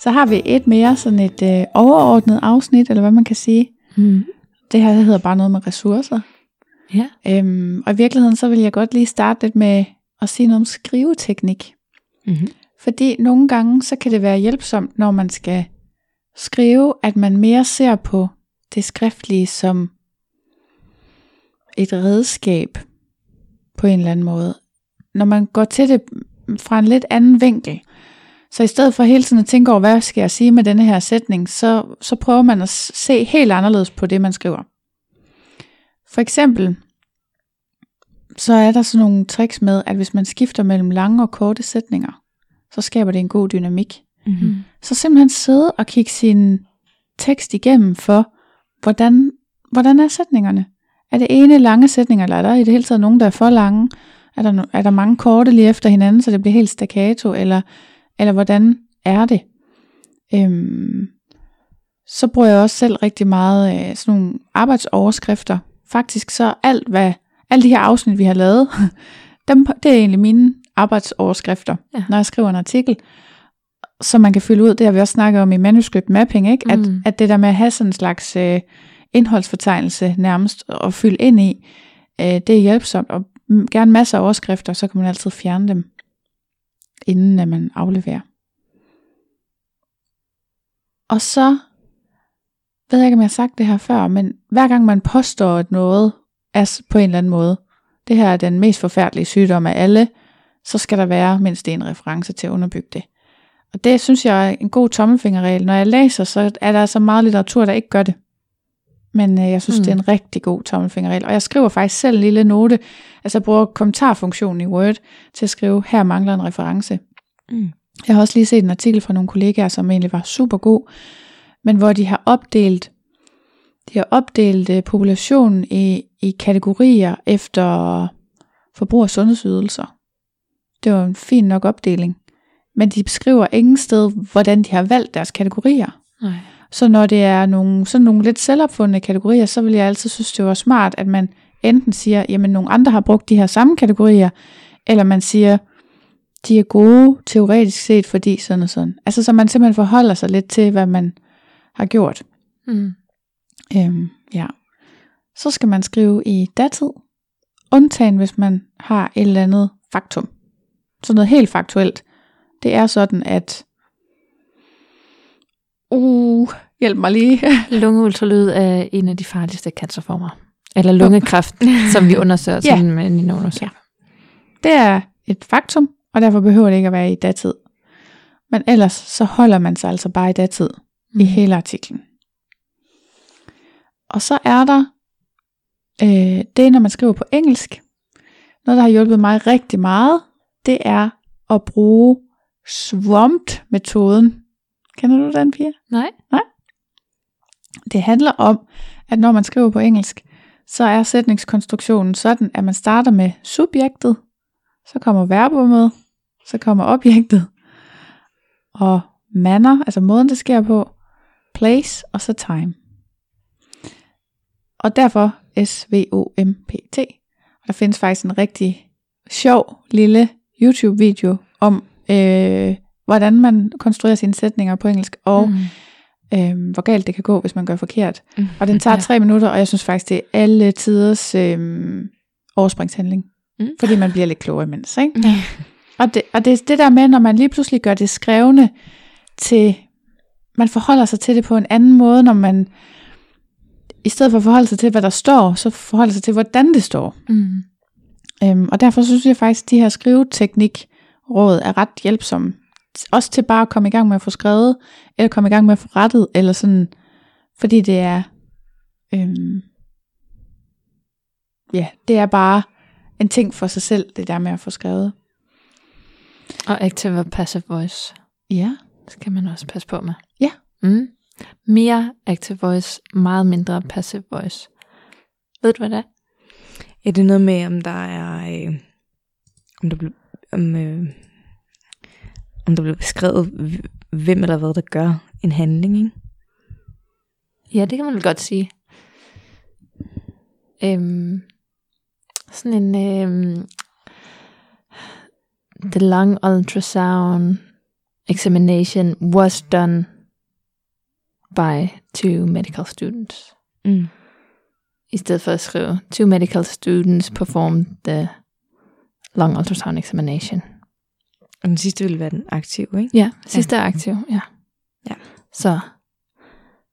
Så har vi et mere sådan et øh, overordnet afsnit, eller hvad man kan sige. Mm. Det her hedder bare noget med ressourcer. Ja. Øhm, og i virkeligheden så vil jeg godt lige starte lidt med at sige noget om skriveteknik. Mm-hmm. Fordi nogle gange så kan det være hjælpsomt, når man skal skrive, at man mere ser på det skriftlige som et redskab på en eller anden måde. Når man går til det fra en lidt anden vinkel. Så i stedet for hele tiden at tænke over, hvad skal jeg sige med denne her sætning, så, så prøver man at se helt anderledes på det, man skriver. For eksempel, så er der sådan nogle tricks med, at hvis man skifter mellem lange og korte sætninger, så skaber det en god dynamik. Mm-hmm. Så simpelthen sidde og kigge sin tekst igennem for, hvordan, hvordan er sætningerne? Er det ene lange sætninger, eller er der i det hele taget nogen, der er for lange? Er der, no- er der mange korte lige efter hinanden, så det bliver helt staccato, eller, eller hvordan er det? Øhm, så bruger jeg også selv rigtig meget øh, sådan nogle arbejdsoverskrifter. Faktisk så alt, hvad, alle de her afsnit, vi har lavet, dem, det er egentlig mine arbejdsoverskrifter, Ja. når jeg skriver en artikel, som man kan fylde ud. Det har vi også snakket om i manuscript mapping, ikke? At, Mm. at det der med at have sådan en slags øh, indholdsfortegnelse nærmest og fylde ind i, øh, det er hjælpsomt. Og gerne masser af overskrifter, så kan man altid fjerne dem, inden at man afleverer. Og så ved jeg ikke, om jeg har sagt det her før, men hver gang man påstår, at noget er på en eller anden måde, det her er den mest forfærdelige sygdom af alle, så skal der være mindst en reference til at underbygge det. Og det synes jeg er en god tommelfingerregel. Når jeg læser, så er der så meget litteratur, der ikke gør det. Men øh, jeg synes, mm. Det er en rigtig god tommelfingerregel. Og jeg skriver faktisk selv en lille note. Altså jeg bruger kommentarfunktionen i Word til at skrive, her mangler en reference. Mm. Jeg har også lige set en artikel fra nogle kollegaer, som egentlig var super god, men hvor de har opdelt, de har opdelt øh, populationen i, i kategorier efter forbrug af sundhedsydelser. Det var en fin nok opdeling. Men de beskriver ingen sted, hvordan de har valgt deres kategorier. Nej. Så når det er nogle, sådan nogle lidt selvopfundne kategorier, så vil jeg altid synes, det var smart, at man enten siger, jamen nogle andre har brugt de her samme kategorier, eller man siger, de er gode teoretisk set, fordi sådan og sådan. Altså så man simpelthen forholder sig lidt til, hvad man har gjort. Mm. Øhm, ja. Så skal man skrive i datid, undtagen hvis man har et eller andet faktum. Så noget helt faktuelt. Det er sådan, at uh, hjælp mig lige. Lungeultralyd er en af de farligste cancerformer. Eller lungekræft, som vi undersøger, Ja. som Nina undersøger. Det er et faktum, og derfor behøver det ikke at være i datid. Men ellers så holder man sig altså bare i datid mm. i hele artiklen. Og så er der øh, det, når man skriver på engelsk. Noget, der har hjulpet mig rigtig meget, det er at bruge swamped-metoden. Kender du den, Pia? Nej. Det handler om, at når man skriver på engelsk, så er sætningskonstruktionen sådan, at man starter med subjektet, så kommer verbet med, så kommer objektet, og manner, altså måden det sker på, place og så time. Og derfor S-V-O-M-P-T. Og der findes faktisk en rigtig sjov lille YouTube-video om, øh, hvordan man konstruerer sine sætninger på engelsk, og Mm. øh, hvor galt det kan gå, hvis man gør forkert. Mm. Og den tager Ja. tre minutter, og jeg synes faktisk, det er alle tiders øh, overspringshandling. Mm. Fordi man bliver lidt klogere imens. Ikke? Ja. Og, det, og det er det der med, når man lige pludselig gør det skrevne til, man forholder sig til det på en anden måde, når man i stedet for at forholde sig til, hvad der står, så forholde sig til, hvordan det står. Mm. Øhm, og derfor synes jeg faktisk, at de her skriveteknikråd er ret hjælpsomme. Også til bare at komme i gang med at få skrevet, eller komme i gang med at få rettet, eller sådan, fordi det er, øhm, ja, det er bare en ting for sig selv, det der med at få skrevet. Og active og passive voice Ja. skal man også passe på med. Ja. Mm. Mere active voice, meget mindre passive voice. Ved du, hvad det er? Ja, det er noget med, om der er... Øh, om der bliver... Om, øh, om der bliver beskrevet, hv- hvem eller hvad, der gør en handling, ikke? Ja, det kan man vel godt sige. Øhm, sådan en øhm, the lung ultrasound examination was done by two medical students. Mm. I stedet for at skrive, two medical students performed the lung ultrasound examination. Og den sidste vil være den aktive, ikke? Ja, sidste er aktiv, ja. Ja. Så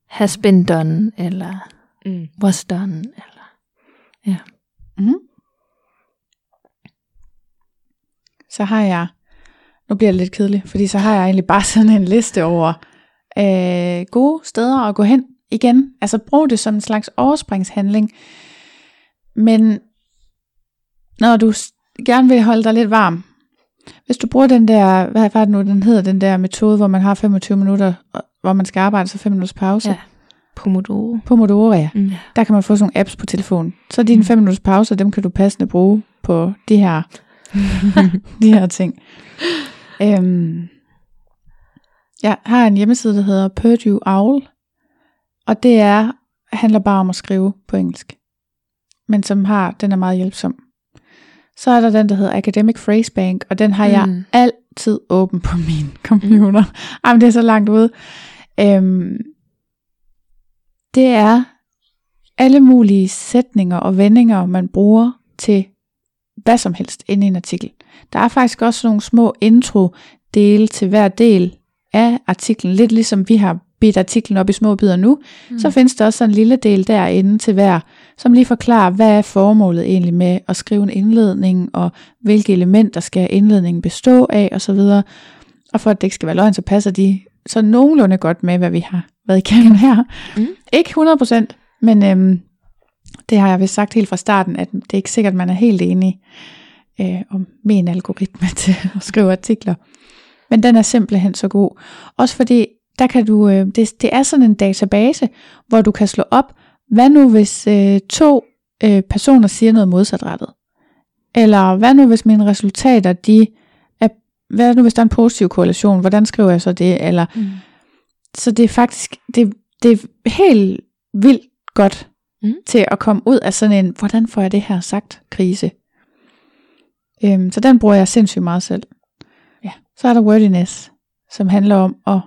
has been done, eller Mm. was done, eller Mm. Så har jeg, nu bliver det lidt kedeligt, fordi så har jeg egentlig bare sådan en liste over øh, gode steder at gå hen igen. Altså brug det som en slags overspringshandling. Men når du gerne vil holde dig lidt varm, hvis du bruger den der, hvad var det nu, den hedder, den der metode, hvor man har 25 minutter, hvor man skal arbejde, så 5 minutters pause. Ja. Pomodoro. Pomodoro, ja. Mm. Der kan man få sådan nogle apps på telefonen. Så dine Mm. 5 minutters pause, dem kan du passende bruge på de her, de her ting. Øhm, jeg har en hjemmeside, der hedder Purdue Owl, og det er handler bare om at skrive på engelsk. Men som har, den er meget hjælpsom. Så er der den, der hedder Academic Phrase Bank, og den har jeg Mm. altid åben på min computer. Jamen, det er så langt ude. Øhm, det er alle mulige sætninger og vendinger, man bruger til hvad som helst inde i en artikel. Der er faktisk også nogle små intro-dele til hver del af artiklen, lidt ligesom vi har bidt artiklen op i små bidder nu, mm. så findes der også sådan en lille del derinde til hver, som lige forklarer, hvad er formålet egentlig med at skrive en indledning, og hvilke elementer skal indledningen bestå af, osv. Og for at det ikke skal være løgn, så passer de så nogenlunde godt med, hvad vi har været igennem her. Mm. Ikke 100%, men øhm, det har jeg vist sagt helt fra starten, at det er ikke sikkert, at man er helt enig øh, om en algoritme til at skrive artikler. Men den er simpelthen så god. Også fordi, der kan du, øh, det, det er sådan en database, hvor du kan slå op, hvad nu hvis øh, to øh, personer siger noget modsatrettet? Eller hvad nu hvis mine resultater, de er, hvad nu hvis der er en positiv korrelation, hvordan skriver jeg så det? Eller, Mm. så det er faktisk, det, det er helt vildt godt Mm. til at komme ud af sådan en, hvordan får jeg det her sagt, krise. Øhm, så den bruger jeg sindssygt meget selv. Ja. Så er der wordiness, som handler om at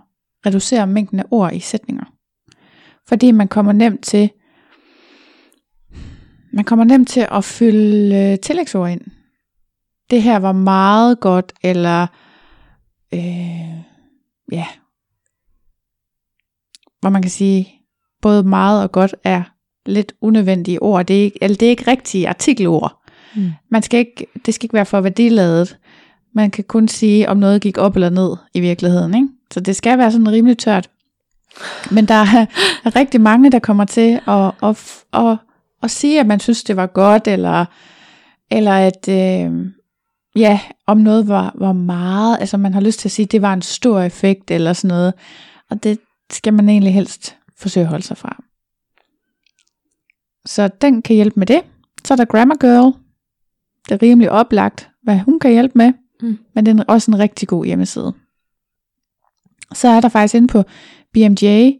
reducere mængden af ord i sætninger. Fordi man kommer nemt til, man kommer nemt til at fylde øh, tillægsord ind. Det her var meget godt, eller øh, ja, hvor man kan sige, både meget og godt er lidt unødvendige ord. Det er ikke, eller det er ikke rigtige artikelord. Mm. Man skal ikke, det skal ikke være for værdiladet. Man kan kun sige, om noget gik op eller ned i virkeligheden. Ikke? Så det skal være sådan rimelig tørt. Men der er, er rigtig mange, der kommer til at, at, at, at sige, at man synes, det var godt, eller, eller at øh, ja, om noget var, var meget, altså man har lyst til at sige, at det var en stor effekt, eller sådan noget. Og det skal man egentlig helst forsøge at holde sig fra. Så den kan hjælpe med det. Så er der Grammar Girl. Det er rimelig oplagt, hvad hun kan hjælpe med. Mm. Men det er også en rigtig god hjemmeside. Så er der faktisk inde på BMJ,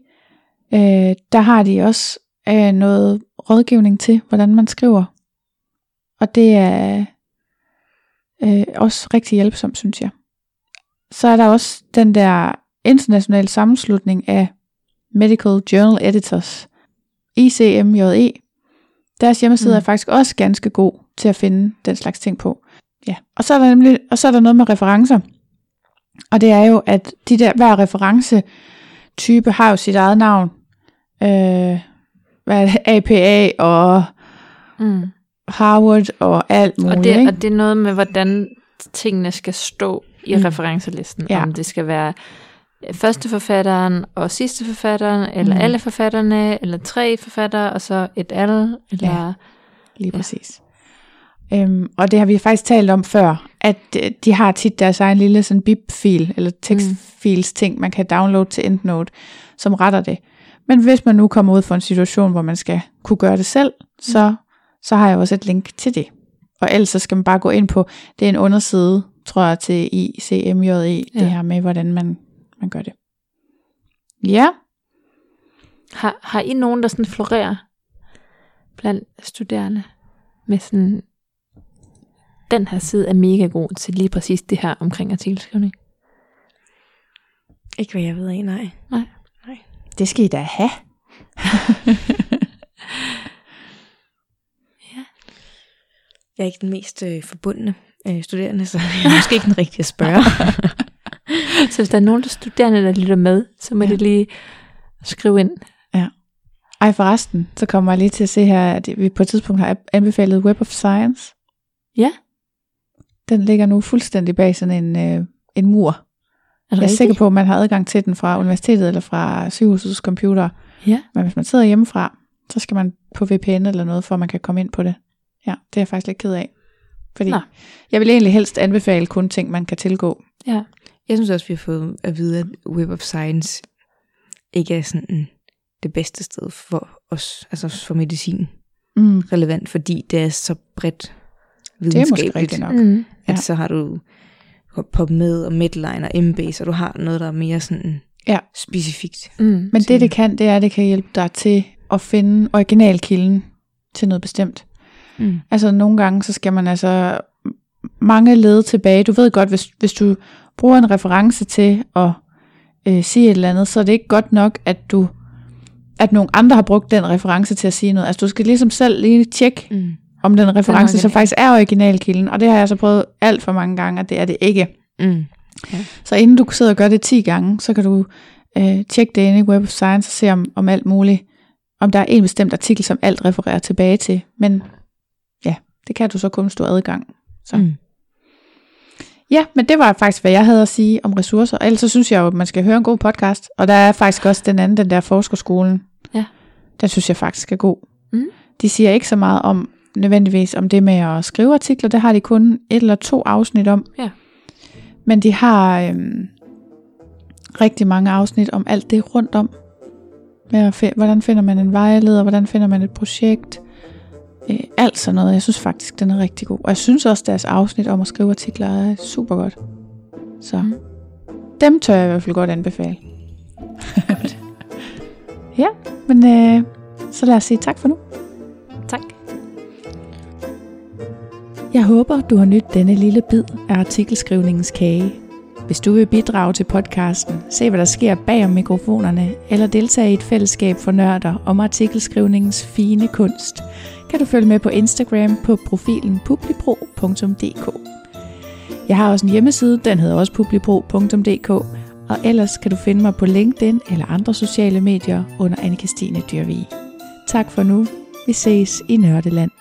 øh, der har de også øh, noget rådgivning til, hvordan man skriver. Og det er øh, også rigtig hjælpsomt, synes jeg. Så er der også den der internationale sammenslutning af Medical Journal Editors, ICMJE. Deres hjemmeside mm. Er faktisk også ganske god til at finde den slags ting på. Ja. Og så er der nemlig, og så er der noget med referencer. Og det er jo, at de der, hver reference type har jo sit eget navn. Øh, hvad det, APA og Mm. Harvard og alt muligt. Og, det, ikke? og det er noget med, hvordan tingene skal stå i Mm. referencelisten. Ja. Om det skal være første forfatteren og sidste forfatteren, eller Mm. alle forfatterne, eller tre forfattere, og så et al, eller... Ja. Lige Ja. præcis. Øhm, og det har vi faktisk talt om før, at de har tit deres egen lille sådan bip-fil, eller tekstfils ting, man kan downloade til EndNote, som retter det. Men hvis man nu kommer ud for en situation, hvor man skal kunne gøre det selv, så, så har jeg også et link til det. Og ellers så skal man bare gå ind på, det er en underside, tror jeg, til ICMJE, ja. det her med, hvordan man, man gør det. Ja, Har, har I nogen, der sådan florerer blandt studerende med sådan, den her side er mega god til lige præcis det her omkring artikelskrivning? Ikke hvad jeg ved af, nej. Det skal I da have. Jeg er ikke den mest øh, forbundne øh, studerende, så jeg er måske ikke den rigtige at spørge. Så hvis der er nogen der studerende, der lytter med, så må Ja. ja. det lige skrive ind. Ej forresten, så kommer jeg lige til at se her, at vi på et tidspunkt har anbefalet Web of Science. Ja. Den ligger nu fuldstændig bag sådan en, øh, en mur. Er Jeg er sikker på, at man har adgang til den fra universitetet eller fra sygehusets computer. Ja. Men hvis man sidder hjemmefra, så skal man på VPN eller noget, for at man kan komme ind på det. Ja, det er jeg faktisk lidt ked af. Fordi Nå. jeg vil egentlig helst anbefale kun ting, man kan tilgå. Ja. Jeg synes også, vi har fået at vide, at Web of Science ikke er sådan det bedste sted for os, altså for medicin Mm. relevant, fordi det er så bredt Det er måske videnskabeligt. rigtigt nok. Mm. Ja. At så har du Og Medline og Embase, og du har noget, der er mere sådan Ja. specifikt. Mm. Men det, det kan, det er, at det kan hjælpe dig til at finde originalkilden til noget bestemt. Mm. Altså nogle gange, så skal man altså mange led tilbage. Du ved godt, hvis, hvis du bruger en reference til at øh, sige et eller andet, så er det ikke godt nok, at du at nogle andre har brugt den reference til at sige noget. Altså du skal ligesom selv lige tjekke, Mm. Om den reference så original. faktisk er originalkilden, og det har jeg så prøvet alt for mange gange, at det er det ikke. Mm. Så inden du sidder og gør det 10 gange, så kan du øh, tjekke det inde i Web of Science og se om, om alt muligt, om der er en bestemt artikel, som alt refererer tilbage til. Men ja, det kan du så kun stå adgang. Så. Mm. Ja, men det var faktisk, hvad jeg havde at sige om ressourcer. Og ellers så synes jeg jo, at man skal høre en god podcast. Og der er faktisk også den anden, den der forskerskolen. Ja. Den synes jeg faktisk er god. Mm. De siger ikke så meget om, nødvendigvis om det med at skrive artikler. Det har de kun et eller to afsnit om. Ja. Men de har øhm, rigtig mange afsnit om alt det rundt om. Med at fi- hvordan finder man en vejleder, hvordan finder man et projekt. Øh, alt sådan noget. Jeg synes faktisk, den er rigtig god. Og jeg synes også, deres afsnit om at skrive artikler er super godt. Så Mm. dem tør jeg i hvert fald godt anbefale. ja, men øh, så lad os sige tak for nu. Jeg håber, du har nydt denne lille bid af artikelskrivningens kage. Hvis du vil bidrage til podcasten, se hvad der sker bag om mikrofonerne, eller deltage i et fællesskab for nørder om artikelskrivningens fine kunst, kan du følge med på Instagram på profilen publipro.dk. Jeg har også en hjemmeside, den hedder også publipro.dk, og ellers kan du finde mig på LinkedIn eller andre sociale medier under Anne-Kristine Dyrvig. Tak for nu. Vi ses i Nørdeland.